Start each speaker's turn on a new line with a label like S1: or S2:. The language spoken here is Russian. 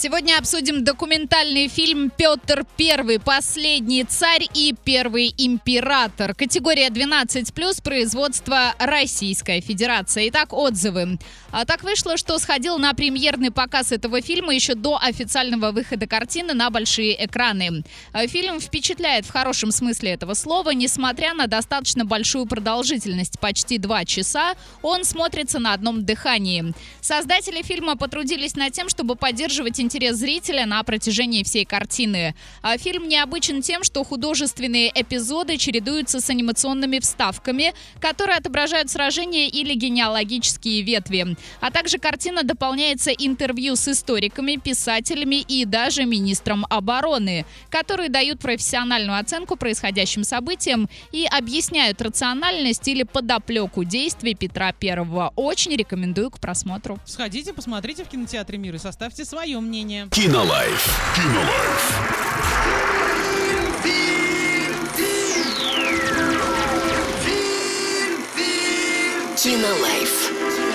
S1: Сегодня обсудим документальный фильм «Петр I. Последний царь и первый император». Категория 12+, производство Российская Федерация. Итак, отзывы. А так вышло, что сходил на премьерный показ этого фильма еще до официального выхода картины на большие экраны. А Фильм впечатляет в хорошем смысле этого слова, несмотря на достаточно большую продолжительность, почти два часа, он смотрится на одном дыхании. Создатели фильма потрудились над тем, чтобы поддерживать интерес зрителя на протяжении всей картины. А Фильм необычен тем, что художественные эпизоды чередуются с анимационными вставками, которые отображают сражения или генеалогические ветви. А также картина дополняется интервью с историками, писателями и даже министром обороны, которые дают профессиональную оценку происходящим событиям и объясняют рациональность или подоплеку действий Петра Первого. Очень рекомендую к просмотру.
S2: Сходите, посмотрите в кинотеатре «Мир» и составьте свое мнение.
S3: Кинолайф. Кинолайф.
S4: Кинолайф.